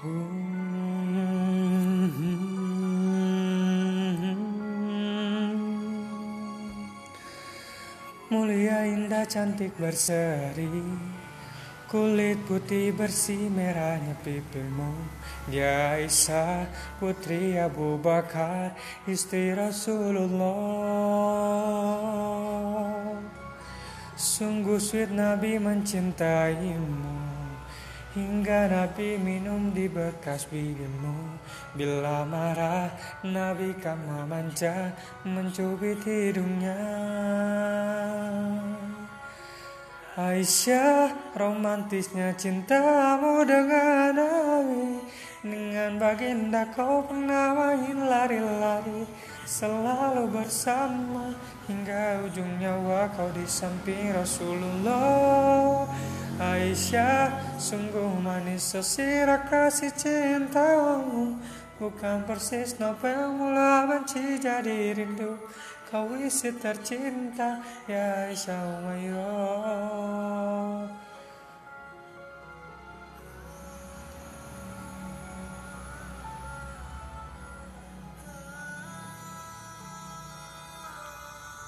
Mulia indah cantik berseri Kulit putih bersih merahnya pipimu Dia Aisyah putri Abu Bakar Istri Rasulullah. Sungguh sweet Nabi mencintaimu Hingga Nabi minum di bekas bibirmu. Bila marah Nabi kan memanja Mencubit hidungnya. Aisyah romantisnya cintamu dengan Nabi. Dengan baginda kau pernah lari-lari Selalu bersama. Hingga ujung nyawa kau di samping Rasulullah Aisyah sungguh manis sesirah kasih cintamu Bukan persis novel mula benci jadi rindu. Kau isi tercinta ya Aisyah Umayyah